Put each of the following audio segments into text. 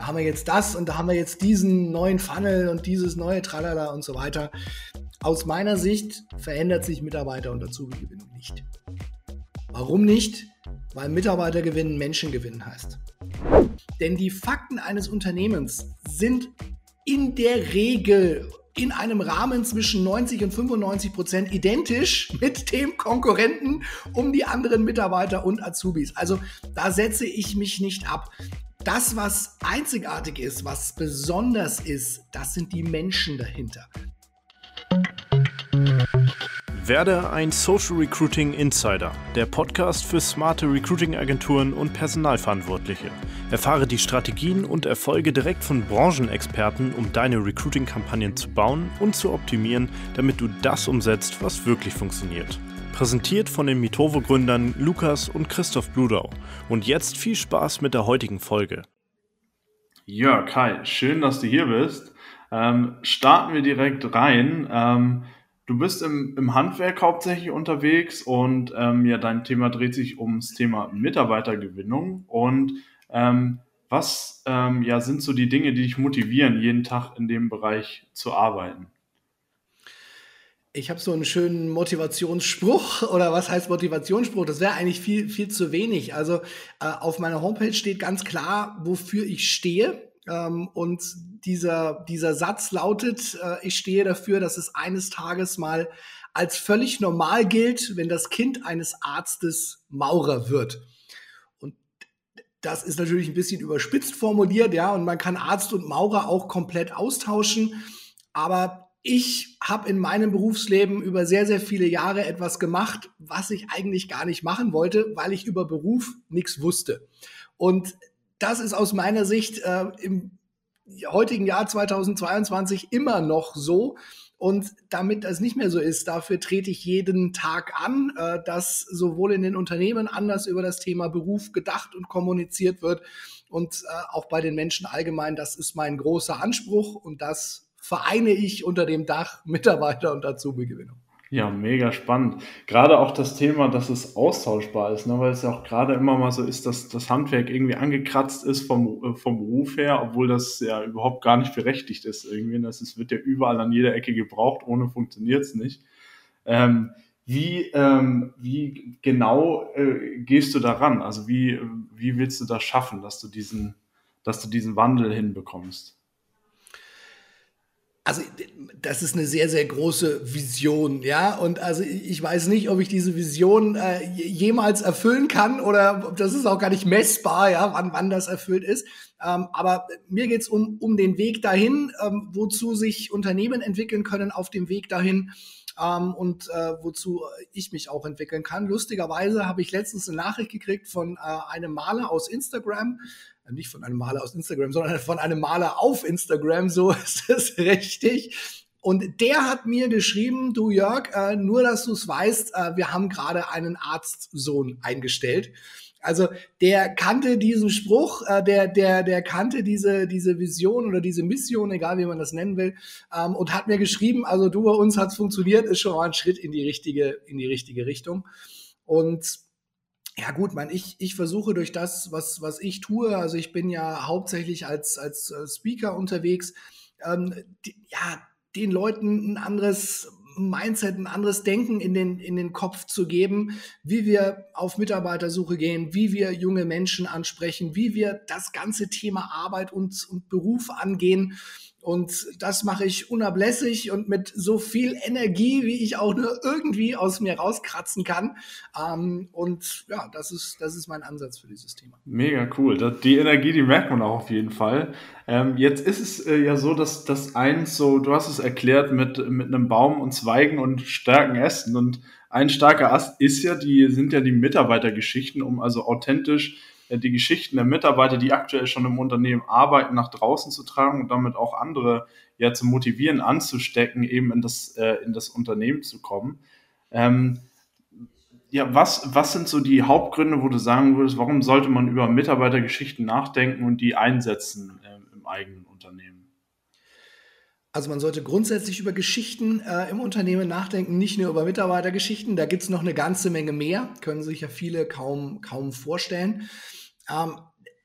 da haben wir jetzt das und da haben wir jetzt diesen neuen Funnel und dieses neue Tralala und so weiter. Aus meiner Sicht verändert sich Mitarbeiter- und Azubi-Gewinnung nicht. Warum nicht? Weil Mitarbeiter gewinnen Menschen gewinnen heißt. Denn die Fakten eines Unternehmens sind in der Regel in einem Rahmen zwischen 90 und 95 Prozent identisch mit dem Konkurrenten um die anderen Mitarbeiter und Azubis. Also da setze ich mich nicht ab. Das, was einzigartig ist, was besonders ist, das sind die Menschen dahinter. Werde ein Social Recruiting Insider, der Podcast für smarte Recruiting-Agenturen und Personalverantwortliche. Erfahre die Strategien und Erfolge direkt von Branchenexperten, um deine Recruiting-Kampagnen zu bauen und zu optimieren, damit du das umsetzt, was wirklich funktioniert. Präsentiert von den Mitovo-Gründern Lukas und Christoph Bludau. Und jetzt viel Spaß mit der heutigen Folge. Ja, Kai, schön, dass du hier bist. Ähm, starten wir direkt rein. Ähm, Du bist im, im Handwerk hauptsächlich unterwegs und ähm, ja, dein Thema dreht sich ums Thema Mitarbeitergewinnung. Und ähm, was ähm, ja, sind so die Dinge, die dich motivieren, jeden Tag in dem Bereich zu arbeiten? Ich habe so einen schönen Motivationsspruch oder was heißt Motivationsspruch? Das wäre eigentlich viel, viel zu wenig. Also äh, auf meiner Homepage steht ganz klar, wofür ich stehe. Ähm, und dieser, dieser Satz lautet, äh, ich stehe dafür, dass es eines Tages mal als völlig normal gilt, wenn das Kind eines Arztes Maurer wird. Und das ist natürlich ein bisschen überspitzt formuliert, ja, und man kann Arzt und Maurer auch komplett austauschen. Aber ich habe in meinem Berufsleben über sehr, sehr viele Jahre etwas gemacht, was ich eigentlich gar nicht machen wollte, weil ich über Beruf nichts wusste. Und das ist aus meiner Sicht äh, im heutigen Jahr 2022 immer noch so. Und damit das nicht mehr so ist, dafür trete ich jeden Tag an, äh, dass sowohl in den Unternehmen anders über das Thema Beruf gedacht und kommuniziert wird und äh, auch bei den Menschen allgemein. Das ist mein großer Anspruch und das vereine ich unter dem Dach Mitarbeiter und Azubi-Gewinnung. Ja, mega spannend. Gerade auch das Thema, dass es austauschbar ist, ne? weil es ja auch gerade immer mal so ist, dass das Handwerk irgendwie angekratzt ist vom, äh, vom Beruf her, obwohl das ja überhaupt gar nicht berechtigt ist irgendwie. Das ist, wird ja überall an jeder Ecke gebraucht, ohne funktioniert es nicht. Ähm, wie, ähm, wie genau äh, gehst du daran? Also wie, wie willst du das schaffen, dass du diesen, dass du diesen Wandel hinbekommst? Also das ist eine sehr, sehr große Vision, ja. Und also ich weiß nicht, ob ich diese Vision äh, jemals erfüllen kann oder das ist auch gar nicht messbar, ja, wann, wann das erfüllt ist. Ähm, aber mir geht's um, um den Weg dahin, ähm, wozu sich Unternehmen entwickeln können auf dem Weg dahin. Ähm, und äh, wozu ich mich auch entwickeln kann. Lustigerweise habe ich letztens eine Nachricht gekriegt von äh, einem Maler aus Instagram, nicht von einem Maler aus Instagram, sondern von einem Maler auf Instagram, so ist es richtig. Und der hat mir geschrieben, du Jörg, äh, nur dass du es weißt, äh, wir haben gerade einen Arztsohn eingestellt. Also der kannte diesen Spruch, äh, der, der, der kannte diese, diese Vision oder diese Mission, egal wie man das nennen will, ähm, und hat mir geschrieben, also du bei uns hat's funktioniert, ist schon mal ein Schritt in die richtige, in die richtige Richtung. Und ja gut, man, ich, ich versuche durch das, was, was ich tue, also ich bin ja hauptsächlich als, als äh, Speaker unterwegs, ähm, die, ja, den Leuten ein anderes Mindset, ein anderes Denken in den, in den Kopf zu geben, wie wir auf Mitarbeitersuche gehen, wie wir junge Menschen ansprechen, wie wir das ganze Thema Arbeit und, und Beruf angehen. Und das mache ich unablässig und mit so viel Energie, wie ich auch nur irgendwie aus mir rauskratzen kann. Ähm, und ja, das ist, das ist mein Ansatz für dieses Thema. Mega cool. Die Energie, die merkt man auch auf jeden Fall. Ähm, jetzt ist es äh, ja so, dass das eins so, du hast es erklärt mit, mit einem Baum und Zweigen und starken Ästen. Und ein starker Ast ist ja die, sind ja die Mitarbeitergeschichten, um also authentisch die Geschichten der Mitarbeiter, die aktuell schon im Unternehmen arbeiten, nach draußen zu tragen und damit auch andere ja zu motivieren, anzustecken, eben in das, äh, in das Unternehmen zu kommen. Ähm, ja, was, was sind so die Hauptgründe, wo du sagen würdest, warum sollte man über Mitarbeitergeschichten nachdenken und die einsetzen äh, im eigenen Unternehmen? Also man sollte grundsätzlich über Geschichten äh, im Unternehmen nachdenken, nicht nur über Mitarbeitergeschichten. Da gibt es noch eine ganze Menge mehr, können sich ja viele kaum, kaum vorstellen. Ähm,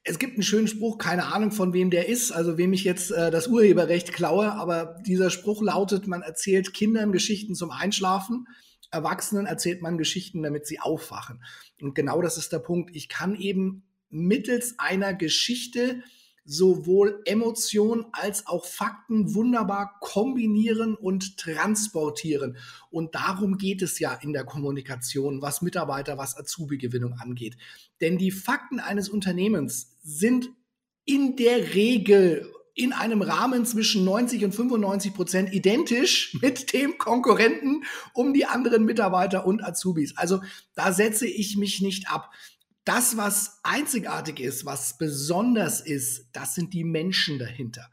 es gibt einen schönen Spruch, keine Ahnung von wem der ist, also wem ich jetzt äh, das Urheberrecht klaue, aber dieser Spruch lautet, man erzählt Kindern Geschichten zum Einschlafen, Erwachsenen erzählt man Geschichten, damit sie aufwachen. Und genau das ist der Punkt. Ich kann eben mittels einer Geschichte sowohl Emotionen als auch Fakten wunderbar kombinieren und transportieren. Und darum geht es ja in der Kommunikation, was Mitarbeiter, was Azubi-Gewinnung angeht. Denn die Fakten eines Unternehmens sind in der Regel in einem Rahmen zwischen 90 und 95 Prozent identisch mit dem Konkurrenten um die anderen Mitarbeiter und Azubis. Also da setze ich mich nicht ab das, was einzigartig ist, was besonders ist, das sind die Menschen dahinter.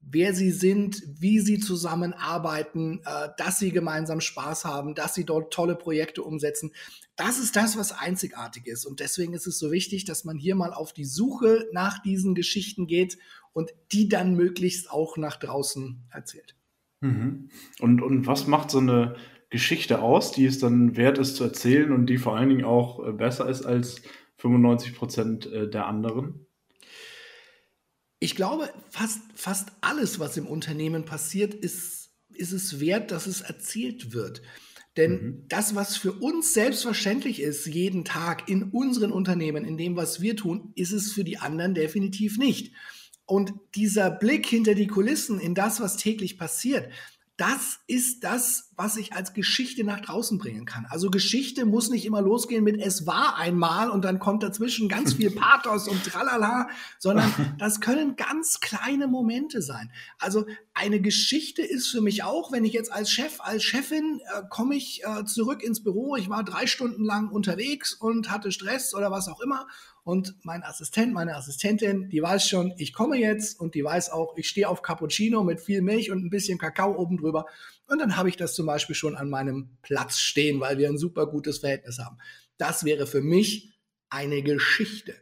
Wer sie sind, wie sie zusammenarbeiten, äh, dass sie gemeinsam Spaß haben, dass sie dort tolle Projekte umsetzen. Das ist das, was einzigartig ist. Und deswegen ist es so wichtig, dass man hier mal auf die Suche nach diesen Geschichten geht und die dann möglichst auch nach draußen erzählt. Mhm. Und, und was macht so eine Geschichte aus, die es dann wert ist zu erzählen und die vor allen Dingen auch äh, besser ist als 95 Prozent äh, der anderen? Ich glaube, fast, fast alles, was im Unternehmen passiert, ist, ist es wert, dass es erzählt wird. Denn mhm. das, was für uns selbstverständlich ist, jeden Tag in unseren Unternehmen, in dem, was wir tun, ist es für die anderen definitiv nicht. Und dieser Blick hinter die Kulissen in das, was täglich passiert, das ist das, was ich als Geschichte nach draußen bringen kann. Also Geschichte muss nicht immer losgehen mit es war einmal und dann kommt dazwischen ganz viel Pathos und tralala, sondern das können ganz kleine Momente sein. Also eine Geschichte ist für mich auch, wenn ich jetzt als Chef, als Chefin äh, komme ich äh, zurück ins Büro, ich war drei Stunden lang unterwegs und hatte Stress oder was auch immer und mein Assistent, meine Assistentin, die weiß schon, ich komme jetzt und die weiß auch, ich stehe auf Cappuccino mit viel Milch und ein bisschen Kakao oben drüber. Und dann habe ich das zum Beispiel schon an meinem Platz stehen, weil wir ein super gutes Verhältnis haben. Das wäre für mich eine Geschichte.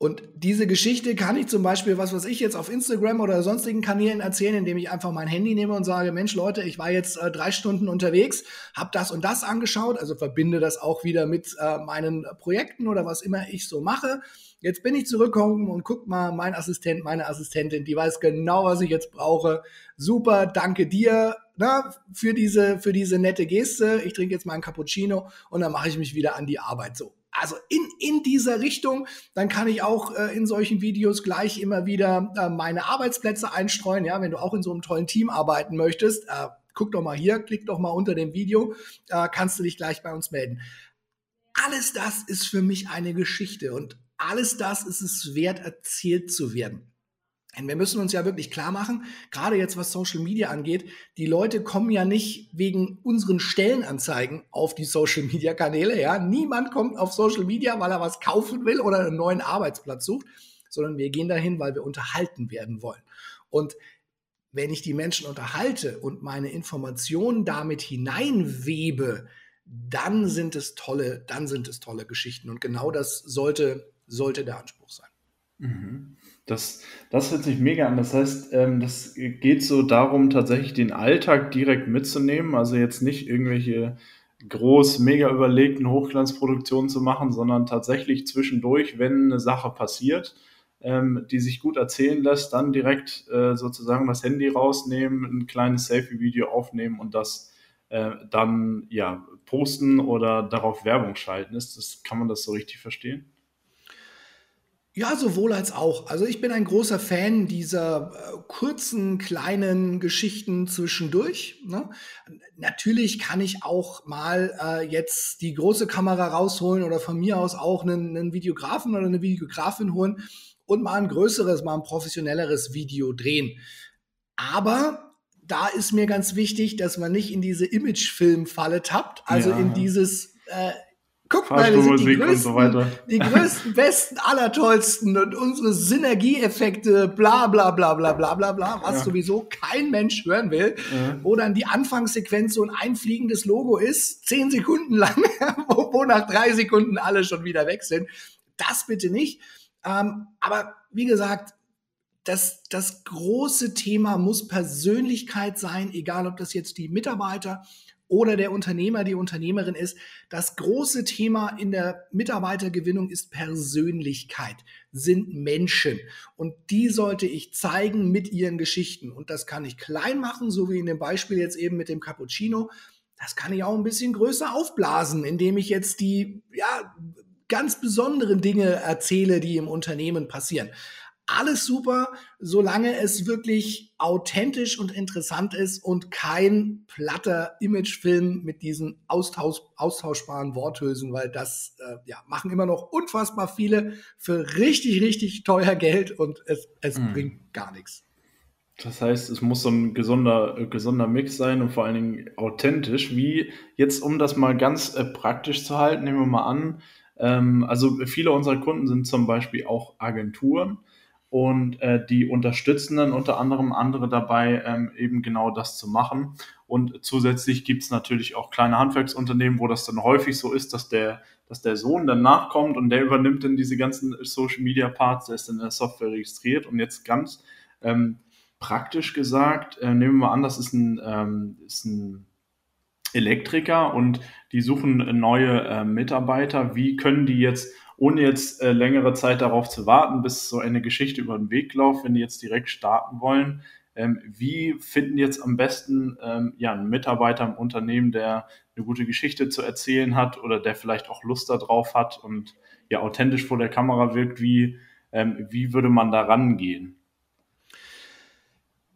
Und diese Geschichte kann ich zum Beispiel, was weiß ich jetzt auf Instagram oder sonstigen Kanälen erzählen, indem ich einfach mein Handy nehme und sage, Mensch Leute, ich war jetzt äh, drei Stunden unterwegs, habe das und das angeschaut, also verbinde das auch wieder mit äh, meinen Projekten oder was immer ich so mache. Jetzt bin ich zurückgekommen und guck mal, mein Assistent, meine Assistentin, die weiß genau, was ich jetzt brauche. Super, danke dir na, ne, für diese für diese nette Geste. Ich trinke jetzt mal einen Cappuccino und dann mache ich mich wieder an die Arbeit so also in, in dieser Richtung, dann kann ich auch äh, in solchen Videos gleich immer wieder äh, meine Arbeitsplätze einstreuen. Ja, wenn du auch in so einem tollen Team arbeiten möchtest, äh, guck doch mal hier, klick doch mal unter dem Video, äh, kannst du dich gleich bei uns melden. Alles das ist für mich eine Geschichte und alles das ist es wert, erzählt zu werden. Denn wir müssen uns ja wirklich klar machen, gerade jetzt was Social Media angeht, die Leute kommen ja nicht wegen unseren Stellenanzeigen auf die Social Media Kanäle. Ja, niemand kommt auf Social Media, weil er was kaufen will oder einen neuen Arbeitsplatz sucht, sondern wir gehen dahin, weil wir unterhalten werden wollen. Und wenn ich die Menschen unterhalte und meine Informationen damit hineinwebe, dann sind es tolle, dann sind es tolle Geschichten. Und genau das sollte, sollte der Anspruch sein. Mhm. Das, das hört sich mega an. Das heißt, ähm, das geht so darum, tatsächlich den Alltag direkt mitzunehmen. Also jetzt nicht irgendwelche groß, mega überlegten Hochglanzproduktionen zu machen, sondern tatsächlich zwischendurch, wenn eine Sache passiert, ähm, die sich gut erzählen lässt, dann direkt äh, sozusagen das Handy rausnehmen, ein kleines Selfie-Video aufnehmen und das äh, dann ja posten oder darauf Werbung schalten. Ist das, kann man das so richtig verstehen? Ja, sowohl als auch. Also ich bin ein großer Fan dieser äh, kurzen, kleinen Geschichten zwischendurch. Ne? Natürlich kann ich auch mal äh, jetzt die große Kamera rausholen oder von mir aus auch einen, einen Videografen oder eine Videografin holen und mal ein größeres, mal ein professionelleres Video drehen. Aber da ist mir ganz wichtig, dass man nicht in diese Imagefilm-Falle tappt, also ja. in dieses äh, Guck mal, wir sind die größten, so die größten, besten, allertollsten und unsere Synergieeffekte, bla bla bla bla bla bla bla, was ja. sowieso kein Mensch hören will, ja. wo dann die Anfangssequenz so ein einfliegendes Logo ist, zehn Sekunden lang, wo, wo, nach drei Sekunden alle schon wieder weg sind. Das bitte nicht. Ähm, aber wie gesagt, das, das große Thema muss Persönlichkeit sein, egal ob das jetzt die Mitarbeiter oder der Unternehmer, die Unternehmerin ist, das große Thema in der Mitarbeitergewinnung ist Persönlichkeit, sind Menschen. Und die sollte ich zeigen mit ihren Geschichten. Und das kann ich klein machen, so wie in dem Beispiel jetzt eben mit dem Cappuccino. Das kann ich auch ein bisschen größer aufblasen, indem ich jetzt die, ja, ganz besonderen Dinge erzähle, die im Unternehmen passieren alles super, solange es wirklich authentisch und interessant ist und kein platter Imagefilm mit diesen austausch austauschbaren Worthülsen, weil das äh, ja, machen immer noch unfassbar viele für richtig, richtig teuer Geld und es, es mhm. bringt gar nichts. Das heißt, es muss so ein gesunder, äh, gesunder Mix sein und vor allen Dingen authentisch. Wie jetzt, um das mal ganz äh, praktisch zu halten, nehmen wir mal an, ähm, also viele unserer Kunden sind zum Beispiel auch Agenturen und äh, die unterstützen dann unter anderem andere dabei, ähm, eben genau das zu machen. Und zusätzlich gibt es natürlich auch kleine Handwerksunternehmen, wo das dann häufig so ist, dass der, dass der Sohn dann nachkommt und der übernimmt dann diese ganzen Social Media Parts, der ist in der Software registriert und jetzt ganz ähm, praktisch gesagt, äh, nehmen wir an, das ist ein, ähm, ist ein Elektriker und die suchen neue äh, Mitarbeiter. Wie können die jetzt ohne jetzt äh, längere Zeit darauf zu warten, bis so eine Geschichte über den Weg läuft, wenn die jetzt direkt starten wollen. Ähm, wie finden jetzt am besten ähm, ja, einen Mitarbeiter im Unternehmen, der eine gute Geschichte zu erzählen hat oder der vielleicht auch Lust darauf hat und ja authentisch vor der Kamera wirkt? Wie, ähm, wie würde man da rangehen?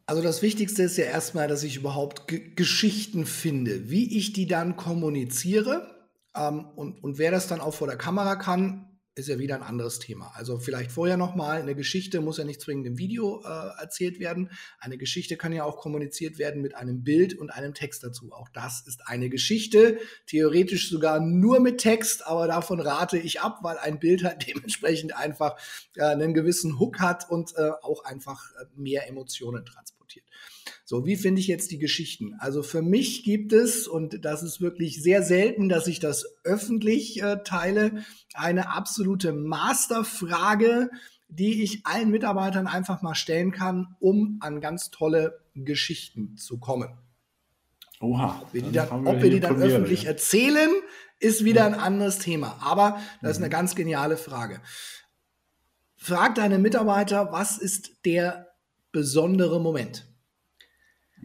Also das Wichtigste ist ja erstmal, dass ich überhaupt G Geschichten finde. Wie ich die dann kommuniziere ähm, und, und wer das dann auch vor der Kamera kann, ist ja wieder ein anderes Thema. Also vielleicht vorher nochmal, eine Geschichte muss ja nicht zwingend im Video äh, erzählt werden. Eine Geschichte kann ja auch kommuniziert werden mit einem Bild und einem Text dazu. Auch das ist eine Geschichte, theoretisch sogar nur mit Text, aber davon rate ich ab, weil ein Bild halt dementsprechend einfach äh, einen gewissen Hook hat und äh, auch einfach äh, mehr Emotionen transportiert. So, wie finde ich jetzt die Geschichten? Also für mich gibt es, und das ist wirklich sehr selten, dass ich das öffentlich äh, teile, eine absolute Masterfrage, die ich allen Mitarbeitern einfach mal stellen kann, um an ganz tolle Geschichten zu kommen. Oha. Ob wir die dann, ob wir die dann öffentlich ja. erzählen, ist wieder ein anderes Thema. Aber das ist eine mhm. ganz geniale Frage. Frag deine Mitarbeiter, was ist der besondere Moment?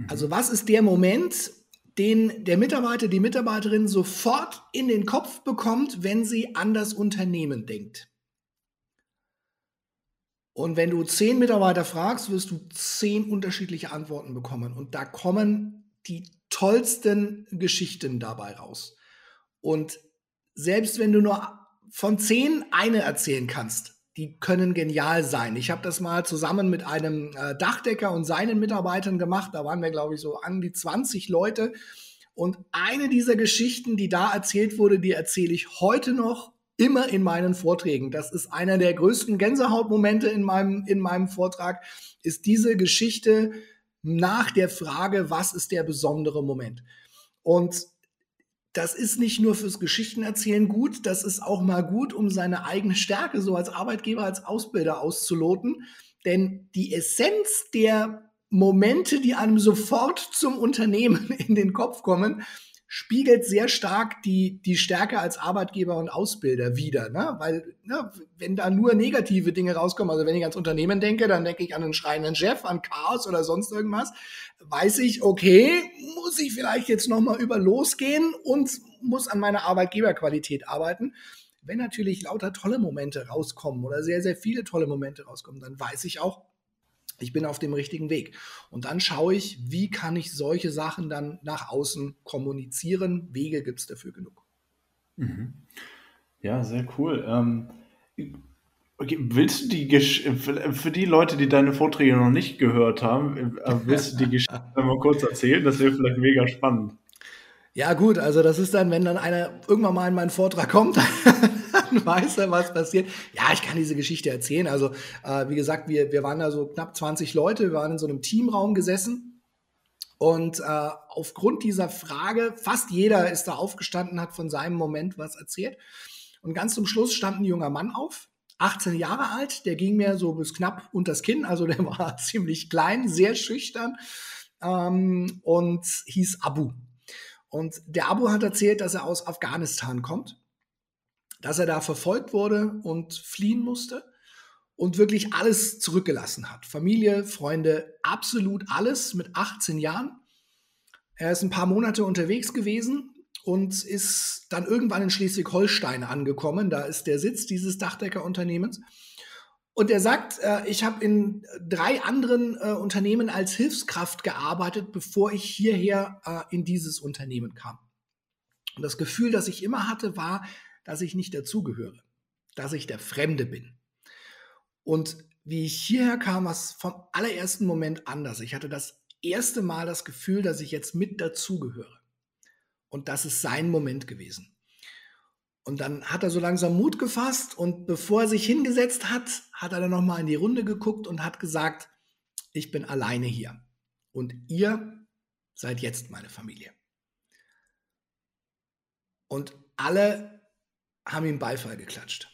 Also was ist der Moment, den der Mitarbeiter, die Mitarbeiterin sofort in den Kopf bekommt, wenn sie an das Unternehmen denkt? Und wenn du zehn Mitarbeiter fragst, wirst du zehn unterschiedliche Antworten bekommen. Und da kommen die tollsten Geschichten dabei raus. Und selbst wenn du nur von zehn eine erzählen kannst, die können genial sein. Ich habe das mal zusammen mit einem äh, Dachdecker und seinen Mitarbeitern gemacht. Da waren wir, glaube ich, so an die 20 Leute. Und eine dieser Geschichten, die da erzählt wurde, die erzähle ich heute noch immer in meinen Vorträgen. Das ist einer der größten Gänsehautmomente in meinem, in meinem Vortrag, ist diese Geschichte nach der Frage, was ist der besondere Moment? Und das ist nicht nur fürs Geschichtenerzählen gut, das ist auch mal gut, um seine eigene Stärke so als Arbeitgeber, als Ausbilder auszuloten. Denn die Essenz der Momente, die einem sofort zum Unternehmen in den Kopf kommen, spiegelt sehr stark die, die Stärke als Arbeitgeber und Ausbilder wider. Ne? Weil, ne, wenn da nur negative Dinge rauskommen, also wenn ich ans Unternehmen denke, dann denke ich an einen schreienden Chef, an Chaos oder sonst irgendwas, weiß ich, okay, muss ich vielleicht jetzt nochmal über losgehen und muss an meiner Arbeitgeberqualität arbeiten. Wenn natürlich lauter tolle Momente rauskommen oder sehr, sehr viele tolle Momente rauskommen, dann weiß ich auch, ich bin auf dem richtigen Weg. Und dann schaue ich, wie kann ich solche Sachen dann nach außen kommunizieren. Wege gibt es dafür genug. Mhm. Ja, sehr cool. Ähm, okay, willst du die Gesch für die Leute, die deine Vorträge noch nicht gehört haben, äh, willst du die Geschichte mal kurz erzählen? Das wäre vielleicht mega spannend. Ja, gut, also das ist dann, wenn dann einer irgendwann mal in meinen Vortrag kommt, dann weiß er, was passiert. Ja, ich kann diese Geschichte erzählen. Also, äh, wie gesagt, wir, wir waren da so knapp 20 Leute, wir waren in so einem Teamraum gesessen. Und äh, aufgrund dieser Frage, fast jeder ist da aufgestanden, hat von seinem Moment was erzählt. Und ganz zum Schluss stand ein junger Mann auf, 18 Jahre alt, der ging mir so bis knapp unters Kinn, also der war ziemlich klein, sehr schüchtern ähm, und hieß Abu. Und der Abu hat erzählt, dass er aus Afghanistan kommt, dass er da verfolgt wurde und fliehen musste und wirklich alles zurückgelassen hat. Familie, Freunde, absolut alles mit 18 Jahren. Er ist ein paar Monate unterwegs gewesen und ist dann irgendwann in Schleswig-Holstein angekommen. Da ist der Sitz dieses Dachdeckerunternehmens. Und er sagt, äh, ich habe in drei anderen äh, Unternehmen als Hilfskraft gearbeitet, bevor ich hierher äh, in dieses Unternehmen kam. Und das Gefühl, das ich immer hatte, war, dass ich nicht dazugehöre, dass ich der Fremde bin. Und wie ich hierher kam, war es vom allerersten Moment anders. Ich hatte das erste Mal das Gefühl, dass ich jetzt mit dazugehöre. Und das ist sein Moment gewesen. Und dann hat er so langsam Mut gefasst und bevor er sich hingesetzt hat, hat er dann nochmal in die Runde geguckt und hat gesagt, ich bin alleine hier. Und ihr seid jetzt meine Familie. Und alle haben ihm Beifall geklatscht.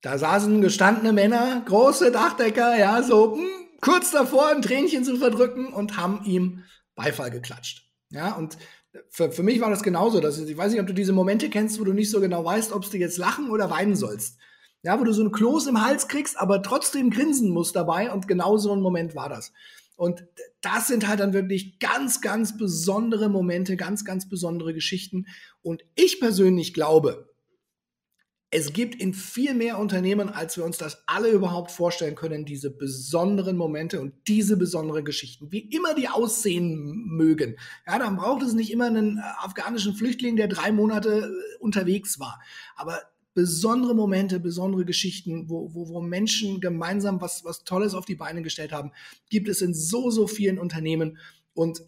Da saßen gestandene Männer, große Dachdecker, ja, so mh, hm, kurz davor ein Tränchen zu verdrücken und haben ihm Beifall geklatscht. Ja, und für, für mich war das genauso. Dass ich, ich weiß nicht, ob du diese Momente kennst, wo du nicht so genau weißt, ob du jetzt lachen oder weinen sollst. Ja, wo du so ein Kloß im Hals kriegst, aber trotzdem grinsen musst dabei. Und genau so ein Moment war das. Und das sind halt dann wirklich ganz, ganz besondere Momente, ganz, ganz besondere Geschichten. Und ich persönlich glaube, es gibt in viel mehr Unternehmen, als wir uns das alle überhaupt vorstellen können, diese besonderen Momente und diese besonderen Geschichten, wie immer die aussehen mögen. Ja, dann braucht es nicht immer einen äh, afghanischen Flüchtling, der drei Monate äh, unterwegs war. Aber besondere Momente, besondere Geschichten, wo, wo, wo Menschen gemeinsam was, was Tolles auf die Beine gestellt haben, gibt es in so, so vielen Unternehmen. Und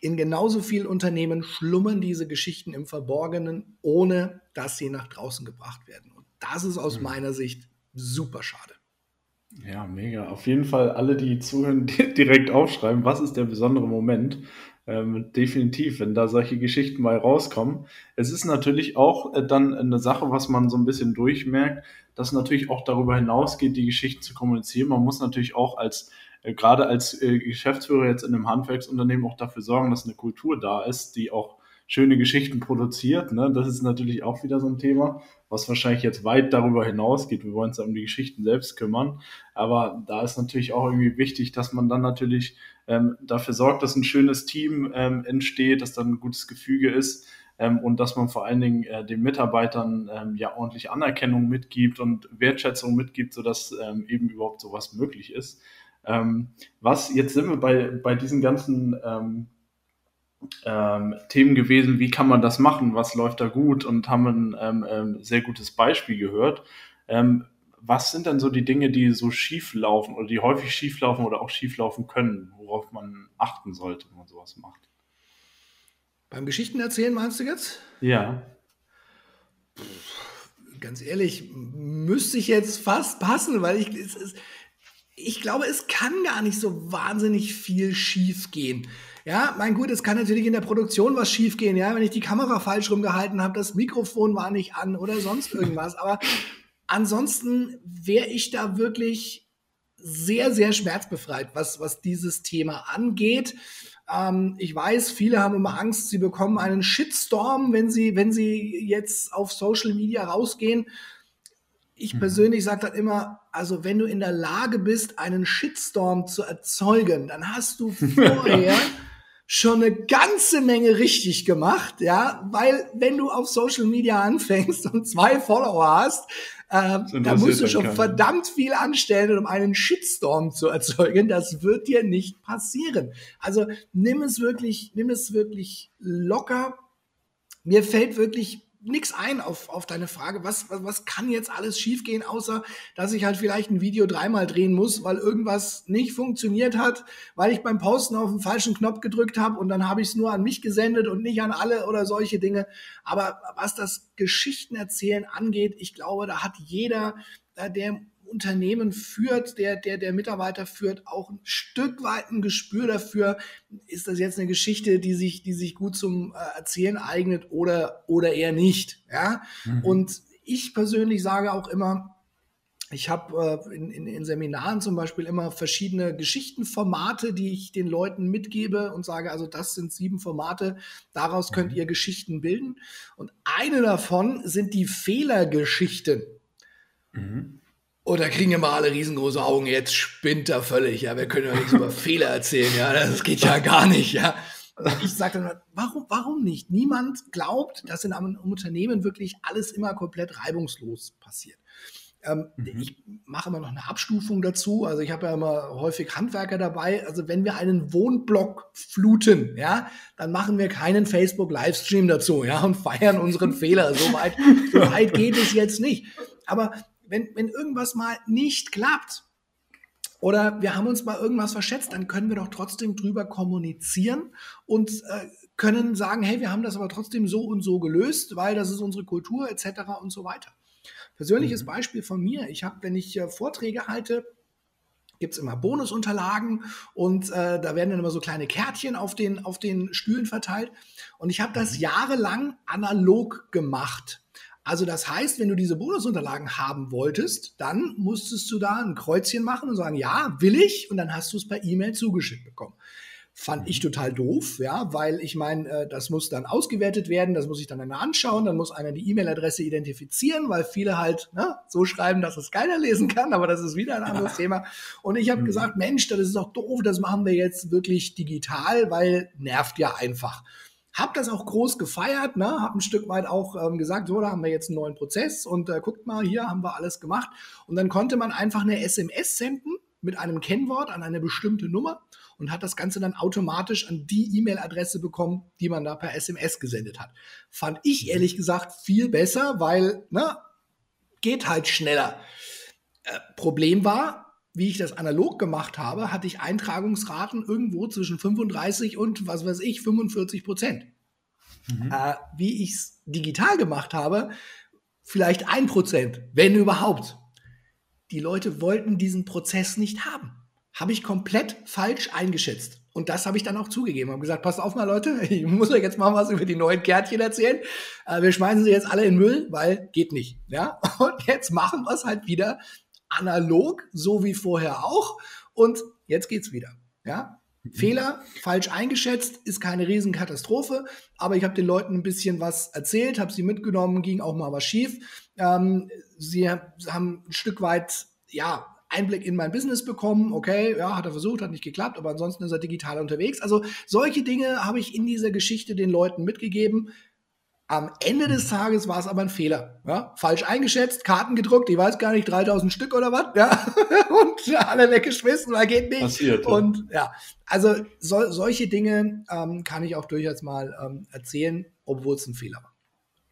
in genauso vielen Unternehmen schlummern diese Geschichten im Verborgenen, ohne dass sie nach draußen gebracht werden. Und das ist aus mhm. meiner Sicht super schade. Ja, mega. Auf jeden Fall alle, die zuhören, direkt aufschreiben, was ist der besondere Moment. Ähm, definitiv, wenn da solche Geschichten mal rauskommen. Es ist natürlich auch äh, dann eine Sache, was man so ein bisschen durchmerkt, dass natürlich auch darüber hinausgeht, die Geschichten zu kommunizieren. Man muss natürlich auch als äh, gerade als äh, Geschäftsführer jetzt in einem Handwerksunternehmen auch dafür sorgen, dass eine Kultur da ist, die auch schöne Geschichten produziert. Ne? Das ist natürlich auch wieder so ein Thema, was wahrscheinlich jetzt weit darüber hinausgeht. Wir wollen uns ja um die Geschichten selbst kümmern. Aber da ist natürlich auch irgendwie wichtig, dass man dann natürlich ähm, dafür sorgt, dass ein schönes Team ähm, entsteht, dass dann ein gutes Gefüge ist. Ähm, und dass man vor allen Dingen äh, den Mitarbeitern ähm, ja ordentlich Anerkennung mitgibt und Wertschätzung mitgibt, sodass ähm, eben überhaupt sowas möglich ist. Ähm, was, jetzt sind wir bei, bei diesen ganzen ähm, ähm, Themen gewesen, wie kann man das machen, was läuft da gut und haben ein ähm, ähm, sehr gutes Beispiel gehört. Ähm, was sind denn so die Dinge, die so schief laufen oder die häufig schief laufen oder auch schief laufen können, worauf man achten sollte, wenn man sowas macht? Beim Geschichten erzählen meinst du jetzt? Ja. Ganz ehrlich, müsste ich jetzt fast passen, weil ich, es, es, ich glaube, es kann gar nicht so wahnsinnig viel schief gehen. Ja, mein gut, es kann natürlich in der Produktion was schief gehen, ja, wenn ich die Kamera falsch rumgehalten habe, das Mikrofon war nicht an oder sonst irgendwas. Aber ansonsten wäre ich da wirklich sehr, sehr schmerzbefreit, was, was dieses Thema angeht. Ähm, ich weiß, viele haben immer Angst, sie bekommen einen Shitstorm, wenn sie, wenn sie jetzt auf Social Media rausgehen. Ich mhm. persönlich sage dann immer, also wenn du in der Lage bist, einen Shitstorm zu erzeugen, dann hast du vorher schon eine ganze Menge richtig gemacht, ja, weil wenn du auf Social Media anfängst und zwei Follower hast, äh, da musst du schon verdammt viel anstellen, um einen Shitstorm zu erzeugen. Das wird dir nicht passieren. Also nimm es wirklich, nimm es wirklich locker. Mir fällt wirklich nichts ein auf, auf deine Frage, was, was, was kann jetzt alles schiefgehen, außer dass ich halt vielleicht ein Video dreimal drehen muss, weil irgendwas nicht funktioniert hat, weil ich beim Posten auf den falschen Knopf gedrückt habe und dann habe ich es nur an mich gesendet und nicht an alle oder solche Dinge. Aber was das Geschichtenerzählen angeht, ich glaube, da hat jeder, äh, der Unternehmen führt, der, der, der Mitarbeiter führt, auch ein Stück weit ein Gespür dafür, ist das jetzt eine Geschichte, die sich, die sich gut zum äh, Erzählen eignet oder, oder eher nicht. Ja? Mhm. Und ich persönlich sage auch immer, ich habe äh, in, in, in, Seminaren zum Beispiel immer verschiedene Geschichtenformate, die ich den Leuten mitgebe und sage, also das sind sieben Formate, daraus könnt mhm. ihr Geschichten bilden. Und eine davon sind die Fehlergeschichten. Mhm. Und da kriegen immer alle riesengroße Augen, jetzt spinnt er völlig, ja, wir können ja nichts über Fehler erzählen, ja, das geht ja gar nicht, ja. Und ich sage dann, warum, warum nicht? Niemand glaubt, dass in einem Unternehmen wirklich alles immer komplett reibungslos passiert. Ähm, mhm. Ich mache immer noch eine Abstufung dazu. Also ich habe ja immer häufig Handwerker dabei. Also wenn wir einen Wohnblock fluten, ja, dann machen wir keinen Facebook-Livestream dazu, ja, und feiern unseren Fehler. So weit, so weit geht es jetzt nicht. Aber wenn, wenn irgendwas mal nicht klappt, oder wir haben uns mal irgendwas verschätzt, dann können wir doch trotzdem drüber kommunizieren und äh, können sagen, hey, wir haben das aber trotzdem so und so gelöst, weil das ist unsere Kultur etc. und so weiter. Persönliches mhm. Beispiel von mir. Ich habe, wenn ich äh, Vorträge halte, gibt es immer Bonusunterlagen und äh, da werden dann immer so kleine Kärtchen auf den, auf den Stühlen verteilt. Und ich habe das mhm. jahrelang analog gemacht. Also das heißt, wenn du diese Bonusunterlagen haben wolltest, dann musstest du da ein Kreuzchen machen und sagen, ja, will ich, und dann hast du es per E-Mail zugeschickt bekommen. Fand ich total doof, ja, weil ich meine, äh, das muss dann ausgewertet werden, das muss ich dann einer anschauen, dann muss einer die E-Mail-Adresse identifizieren, weil viele halt ne, so schreiben, dass es keiner lesen kann, aber das ist wieder ein anderes ja. Thema. Und ich habe mhm. gesagt, Mensch, das ist doch doof, das machen wir jetzt wirklich digital, weil nervt ja einfach. Hab das auch groß gefeiert, ne? hab ein Stück weit auch ähm, gesagt, so, da haben wir jetzt einen neuen Prozess und äh, guckt mal, hier haben wir alles gemacht. Und dann konnte man einfach eine SMS senden mit einem Kennwort an eine bestimmte Nummer und hat das Ganze dann automatisch an die E-Mail-Adresse bekommen, die man da per SMS gesendet hat. Fand ich ehrlich gesagt viel besser, weil, ne, geht halt schneller. Äh, Problem war, wie ich das analog gemacht habe, hatte ich Eintragungsraten irgendwo zwischen 35 und, was weiß ich, 45 Prozent. Mhm. Äh, wie ich es digital gemacht habe, vielleicht ein Prozent, wenn überhaupt. Die Leute wollten diesen Prozess nicht haben habe ich komplett falsch eingeschätzt. Und das habe ich dann auch zugegeben. Habe gesagt, passt auf mal, Leute, ich muss euch jetzt mal was über die neuen Kärtchen erzählen. Äh, wir schmeißen sie jetzt alle in Müll, weil geht nicht. Ja? Und jetzt machen wir es halt wieder analog, so wie vorher auch. Und jetzt geht's wieder. Ja? Mhm. Fehler, falsch eingeschätzt, ist keine Riesenkatastrophe, aber ich habe den Leuten ein bisschen was erzählt, habe sie mitgenommen, ging auch mal was schief. Ähm, sie haben ein Stück weit, ja, Einblick in mein Business bekommen. Okay, ja, hat er versucht, hat nicht geklappt, aber ansonsten ist er digital unterwegs. Also solche Dinge habe ich in dieser Geschichte den Leuten mitgegeben. Am Ende des Tages war es aber ein Fehler. Ja? Falsch eingeschätzt, Karten gedruckt, ich weiß gar nicht, 3000 Stück oder was, ja? und alle weggeschmissen, weil geht nicht. Passiert, ja. Und ja, also so, solche Dinge ähm, kann ich auch durchaus mal ähm, erzählen, obwohl es ein Fehler war.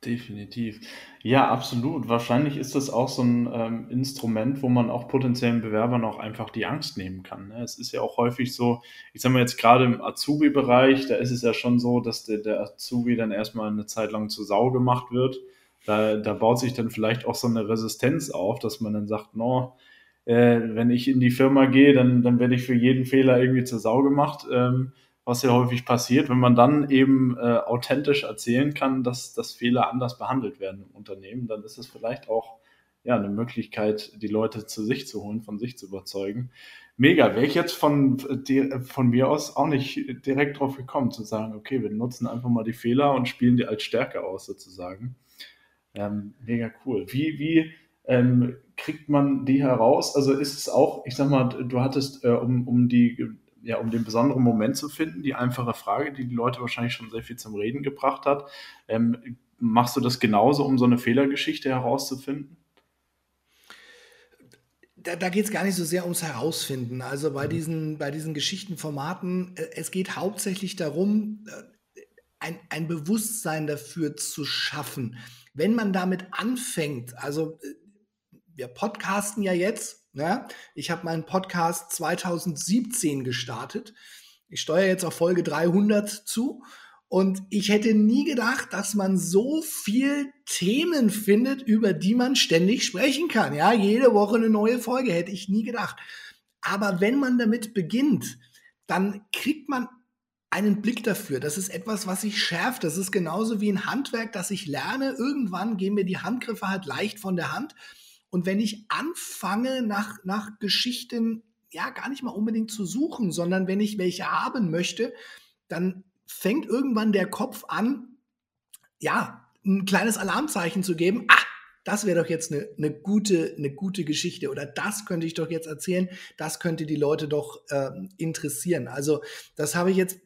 Definitiv. Ja, absolut. Wahrscheinlich ist das auch so ein ähm, Instrument, wo man auch potenziellen Bewerbern auch einfach die Angst nehmen kann. Ne? Es ist ja auch häufig so, ich sage mal jetzt gerade im Azubi-Bereich, da ist es ja schon so, dass der, der Azubi dann erstmal eine Zeit lang zu Sau gemacht wird. Da, da baut sich dann vielleicht auch so eine Resistenz auf, dass man dann sagt, no, äh, wenn ich in die Firma gehe, dann, dann werde ich für jeden Fehler irgendwie zur Sau gemacht. Ähm, was ja häufig passiert, wenn man dann eben äh, authentisch erzählen kann, dass, dass Fehler anders behandelt werden im Unternehmen, dann ist es vielleicht auch ja, eine Möglichkeit, die Leute zu sich zu holen, von sich zu überzeugen. Mega, wäre ich jetzt von, von mir aus auch nicht direkt drauf gekommen, zu sagen, okay, wir nutzen einfach mal die Fehler und spielen die als Stärke aus, sozusagen. Ähm, mega cool. Wie, wie ähm, kriegt man die heraus? Also ist es auch, ich sag mal, du hattest, äh, um, um die ja, um den besonderen Moment zu finden, die einfache Frage, die die Leute wahrscheinlich schon sehr viel zum Reden gebracht hat. Ähm, machst du das genauso, um so eine Fehlergeschichte herauszufinden? Da, da geht es gar nicht so sehr ums Herausfinden. Also bei, mhm. diesen, bei diesen Geschichtenformaten, äh, es geht hauptsächlich darum, äh, ein, ein Bewusstsein dafür zu schaffen. Wenn man damit anfängt, also äh, wir podcasten ja jetzt ja, ich habe meinen Podcast 2017 gestartet. Ich steuere jetzt auf Folge 300 zu. Und ich hätte nie gedacht, dass man so viel Themen findet, über die man ständig sprechen kann. Ja, jede Woche eine neue Folge hätte ich nie gedacht. Aber wenn man damit beginnt, dann kriegt man einen Blick dafür. Das ist etwas, was sich schärft. Das ist genauso wie ein Handwerk, das ich lerne. Irgendwann gehen mir die Handgriffe halt leicht von der Hand. Und wenn ich anfange, nach, nach Geschichten ja gar nicht mal unbedingt zu suchen, sondern wenn ich welche haben möchte, dann fängt irgendwann der Kopf an, ja, ein kleines Alarmzeichen zu geben. Ah, das wäre doch jetzt eine, eine, gute, eine gute Geschichte oder das könnte ich doch jetzt erzählen, das könnte die Leute doch äh, interessieren. Also das habe ich jetzt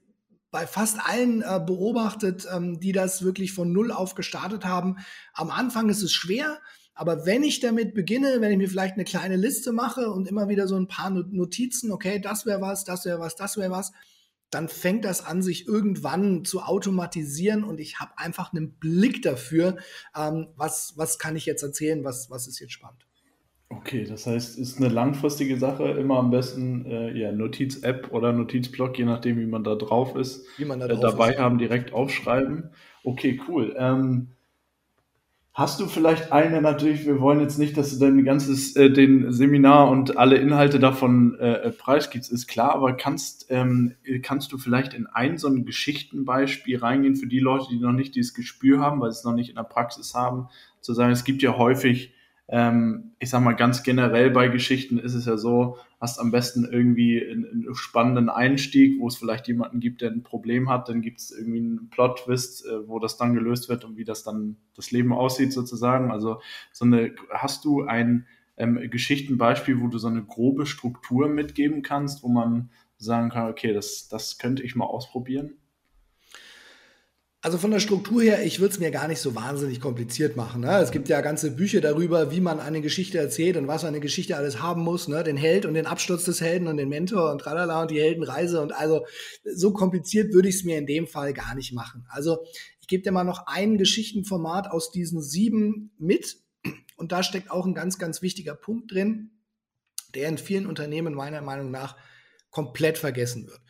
bei fast allen äh, beobachtet, ähm, die das wirklich von Null auf gestartet haben. Am Anfang ist es schwer, aber wenn ich damit beginne, wenn ich mir vielleicht eine kleine Liste mache und immer wieder so ein paar Notizen, okay, das wäre was, das wäre was, das wäre was, dann fängt das an, sich irgendwann zu automatisieren und ich habe einfach einen Blick dafür, ähm, was, was kann ich jetzt erzählen, was, was ist jetzt spannend. Okay, das heißt, ist eine langfristige Sache, immer am besten äh, ja, Notiz-App oder Notizblock, je nachdem, wie man da drauf ist, wie man da drauf äh, dabei ist. haben, direkt aufschreiben. Okay, cool. Ähm, Hast du vielleicht eine natürlich, wir wollen jetzt nicht, dass du dein ganzes, äh, den Seminar und alle Inhalte davon äh, preisgibst, ist klar, aber kannst, ähm, kannst du vielleicht in ein so ein Geschichtenbeispiel reingehen für die Leute, die noch nicht dieses Gespür haben, weil sie es noch nicht in der Praxis haben, zu sagen, es gibt ja häufig ähm, ich sag mal ganz generell bei Geschichten ist es ja so, hast am besten irgendwie einen, spannenden Einstieg, wo es vielleicht jemanden gibt, der ein Problem hat, dann gibt es irgendwie einen Plot-Twist, äh, wo das dann gelöst wird und wie das dann das Leben aussieht sozusagen. Also so eine, hast du ein ähm, Geschichtenbeispiel, wo du so eine grobe Struktur mitgeben kannst, wo man sagen kann, okay, das, das könnte ich mal ausprobieren? Also von der Struktur her, ich würde es mir gar nicht so wahnsinnig kompliziert machen. Ne? Es gibt ja ganze Bücher darüber, wie man eine Geschichte erzählt und was eine Geschichte alles haben muss. Ne? Den Held und den Absturz des Helden und den Mentor und tralala und die Heldenreise. Und also so kompliziert würde ich es mir in dem Fall gar nicht machen. Also ich gebe dir mal noch ein Geschichtenformat aus diesen sieben mit. Und da steckt auch ein ganz, ganz wichtiger Punkt drin, der in vielen Unternehmen meiner Meinung nach komplett vergessen wird.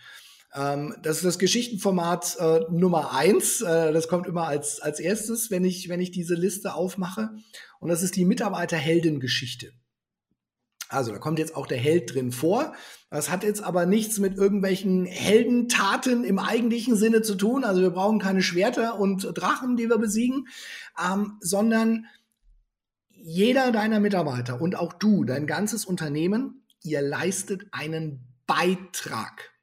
Ähm, das ist das Geschichtenformat äh, Nummer eins. Äh, das kommt immer als, als erstes, wenn ich, wenn ich diese Liste aufmache. Und das ist die Mitarbeiterheldengeschichte. Also da kommt jetzt auch der Held drin vor. Das hat jetzt aber nichts mit irgendwelchen Heldentaten im eigentlichen Sinne zu tun. Also wir brauchen keine Schwerter und Drachen, die wir besiegen, ähm, sondern jeder deiner Mitarbeiter und auch du, dein ganzes Unternehmen, ihr leistet einen Beitrag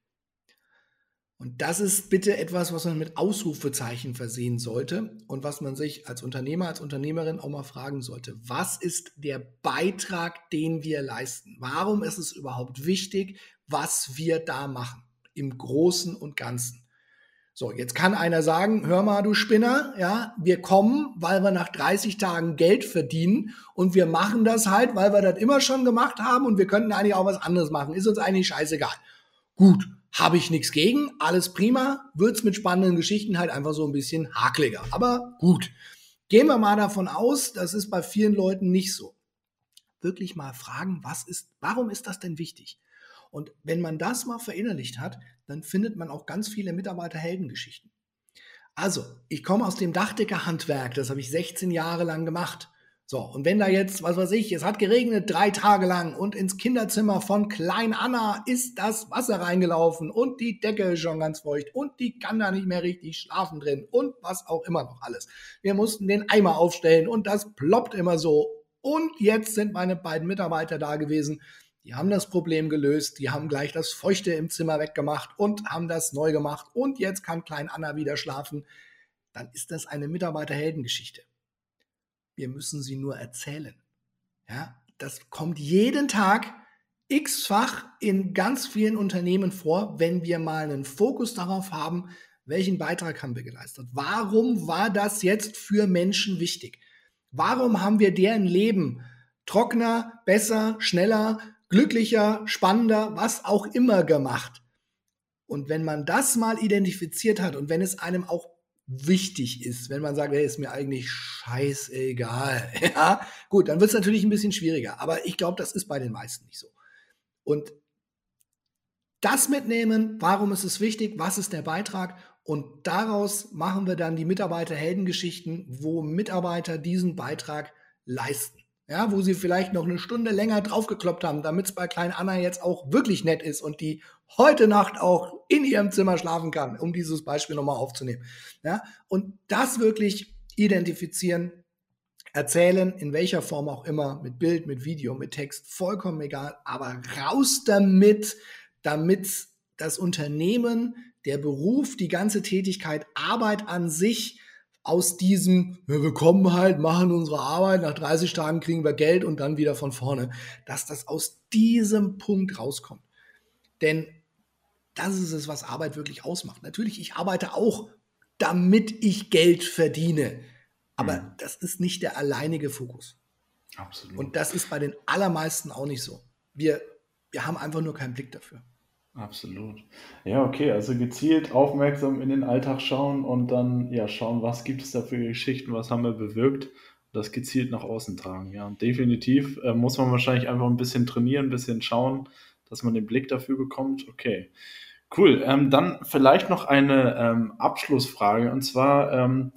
und das ist bitte etwas, was man mit Ausrufezeichen versehen sollte und was man sich als Unternehmer, als Unternehmerin auch mal fragen sollte. Was ist der Beitrag, den wir leisten? Warum ist es überhaupt wichtig, was wir da machen? Im Großen und Ganzen. So, jetzt kann einer sagen, hör mal, du Spinner, ja, wir kommen, weil wir nach 30 Tagen Geld verdienen und wir machen das halt, weil wir das immer schon gemacht haben und wir könnten eigentlich auch was anderes machen. Ist uns eigentlich scheißegal. Gut, habe ich nichts gegen, alles prima, wird's mit spannenden Geschichten halt einfach so ein bisschen hakliger. Aber gut, gehen wir mal davon aus, das ist bei vielen Leuten nicht so. Wirklich mal fragen, was ist, warum ist das denn wichtig? Und wenn man das mal verinnerlicht hat, dann findet man auch ganz viele Mitarbeiterheldengeschichten. Also, ich komme aus dem Dachdeckerhandwerk, das habe ich 16 Jahre lang gemacht. So, und wenn da jetzt, was weiß ich, es hat geregnet drei Tage lang und ins Kinderzimmer von Klein Anna ist das Wasser reingelaufen und die Decke ist schon ganz feucht und die kann da nicht mehr richtig schlafen drin und was auch immer noch alles. Wir mussten den Eimer aufstellen und das ploppt immer so. Und jetzt sind meine beiden Mitarbeiter da gewesen. Die haben das Problem gelöst, die haben gleich das Feuchte im Zimmer weggemacht und haben das neu gemacht und jetzt kann Klein Anna wieder schlafen. Dann ist das eine Mitarbeiterheldengeschichte. Wir müssen sie nur erzählen. Ja, das kommt jeden Tag x-fach in ganz vielen Unternehmen vor, wenn wir mal einen Fokus darauf haben, welchen Beitrag haben wir geleistet? Warum war das jetzt für Menschen wichtig? Warum haben wir deren Leben trockener, besser, schneller, glücklicher, spannender, was auch immer gemacht? Und wenn man das mal identifiziert hat und wenn es einem auch wichtig ist. Wenn man sagt, hey, ist mir eigentlich scheißegal. Ja, gut, dann wird es natürlich ein bisschen schwieriger. Aber ich glaube, das ist bei den meisten nicht so. Und das mitnehmen, warum ist es wichtig, was ist der Beitrag und daraus machen wir dann die Mitarbeiterheldengeschichten, wo Mitarbeiter diesen Beitrag leisten ja, wo sie vielleicht noch eine Stunde länger draufgekloppt haben, damit es bei Klein Anna jetzt auch wirklich nett ist und die heute Nacht auch in ihrem Zimmer schlafen kann, um dieses Beispiel nochmal aufzunehmen. Ja, und das wirklich identifizieren, Erzählen, in welcher Form auch immer, mit Bild, mit Video, mit Text, vollkommen egal, aber raus damit, damit das Unternehmen, der Beruf, die ganze Tätigkeit, Arbeit an sich aus diesem, wir kommen halt, machen unsere Arbeit, nach 30 Tagen kriegen wir Geld und dann wieder von vorne, dass das aus diesem Punkt rauskommt. Denn das ist es, was Arbeit wirklich ausmacht. Natürlich, ich arbeite auch, damit ich Geld verdiene. Aber mhm. das ist nicht der alleinige Fokus. Absolut. Und das ist bei den allermeisten auch nicht so. Wir, wir haben einfach nur keinen Blick dafür. Absolut. Ja, okay, also gezielt aufmerksam in den Alltag schauen und dann ja schauen, was gibt es da für Geschichten, was haben wir bewirkt, das gezielt nach außen tragen. Ja, und definitiv äh, muss man wahrscheinlich einfach ein bisschen trainieren, ein bisschen schauen, dass man den Blick dafür bekommt. Okay, cool. Ähm, dann vielleicht noch eine ähm, Abschlussfrage und zwar ähm,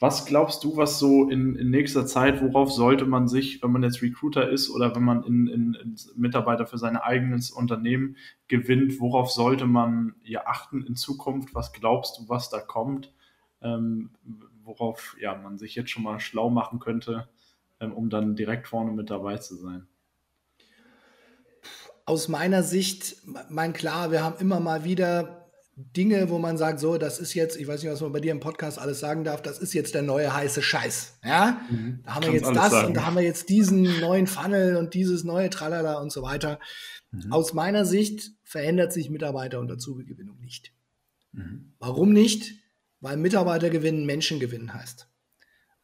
was glaubst du, was so in, in nächster Zeit, worauf sollte man sich, wenn man jetzt Recruiter ist oder wenn man in, in, in Mitarbeiter für sein eigenes Unternehmen gewinnt, worauf sollte man ja achten in Zukunft? Was glaubst du, was da kommt? Ähm, worauf ja, man sich jetzt schon mal schlau machen könnte, ähm, um dann direkt vorne mit dabei zu sein? Aus meiner Sicht, mein klar, wir haben immer mal wieder Dinge, wo man sagt, so, das ist jetzt, ich weiß nicht, was man bei dir im Podcast alles sagen darf, das ist jetzt der neue heiße Scheiß. Ja, mhm. da haben wir jetzt das sagen. und da haben wir jetzt diesen neuen Funnel und dieses neue Tralala und so weiter. Mhm. Aus meiner Sicht verändert sich Mitarbeiter- und Azubi-Gewinnung nicht. Mhm. Warum nicht? Weil Mitarbeiter gewinnen, Menschen gewinnen heißt.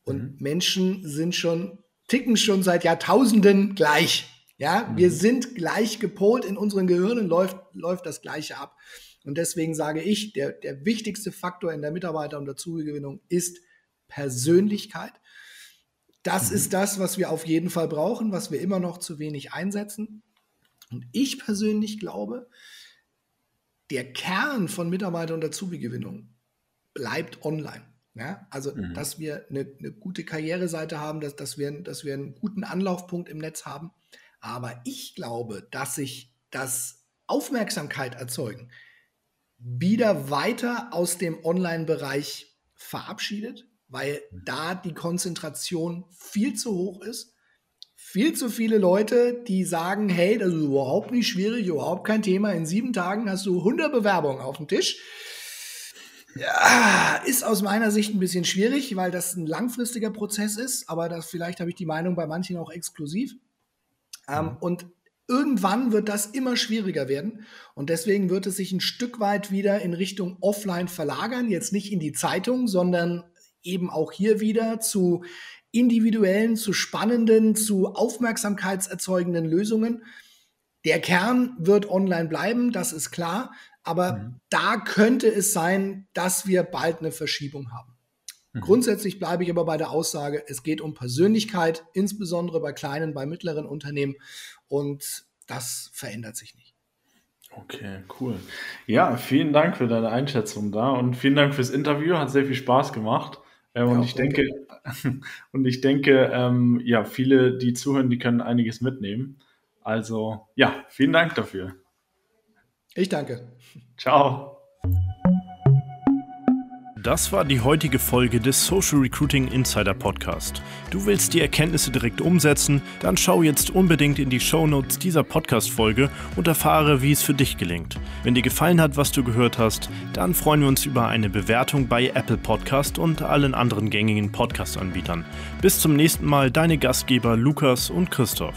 Und mhm. Menschen sind schon, ticken schon seit Jahrtausenden gleich. Ja, wir mhm. sind gleich gepolt in unseren Gehirnen, läuft, läuft das Gleiche ab. Und deswegen sage ich, der, der wichtigste Faktor in der Mitarbeiter- und Dazugewinnung ist Persönlichkeit. Das mhm. ist das, was wir auf jeden Fall brauchen, was wir immer noch zu wenig einsetzen. Und ich persönlich glaube, der Kern von Mitarbeiter- und Azubi-Gewinnung bleibt online. Ja, also, mhm. dass wir eine, eine, gute Karriereseite haben, dass, dass, wir, dass wir einen guten Anlaufpunkt im Netz haben. Aber ich glaube, dass sich das Aufmerksamkeit erzeugen, wieder weiter aus dem Online-Bereich verabschiedet, weil mhm. da die Konzentration viel zu hoch ist. Viel zu viele Leute, die sagen, hey, das ist überhaupt nicht schwierig, überhaupt kein Thema. In sieben Tagen hast du 100 Bewerbungen auf dem Tisch. Ja, ist aus meiner Sicht ein bisschen schwierig, weil das ein langfristiger Prozess ist, aber das, vielleicht habe ich die Meinung bei manchen auch exklusiv. Ähm, mhm. und irgendwann wird das immer schwieriger werden und deswegen wird es sich ein Stück weit wieder in Richtung Offline verlagern, jetzt nicht in die Zeitung, sondern eben auch hier wieder zu individuellen, zu spannenden, zu aufmerksamkeitserzeugenden Lösungen. Der Kern wird online bleiben, das ist klar, aber mhm. da könnte es sein, dass wir bald eine Verschiebung haben. Mhm. Grundsätzlich bleibe ich aber bei der Aussage, es geht um Persönlichkeit, insbesondere bei kleinen, bei mittleren Unternehmen. Und das verändert sich nicht. Okay, cool. Ja, vielen Dank für deine Einschätzung da und vielen Dank fürs Interview. Hat sehr viel Spaß gemacht. Ähm, ja, und, ich denke, und ich denke, ähm, ja, viele, die zuhören, die können einiges mitnehmen. Also, ja, vielen Dank dafür. Ich danke. Ciao. Das war die heutige Folge des Social Recruiting Insider Podcast. Du willst die Erkenntnisse direkt umsetzen? Dann schau jetzt unbedingt in die Show Notes dieser Podcast-Folge und erfahre, wie es für dich gelingt. Wenn dir gefallen hat, was du gehört hast, dann freuen wir uns über eine Bewertung bei Apple Podcast und allen anderen gängigen Podcast-Anbietern. Bis zum nächsten Mal, deine Gastgeber Lukas und Christoph.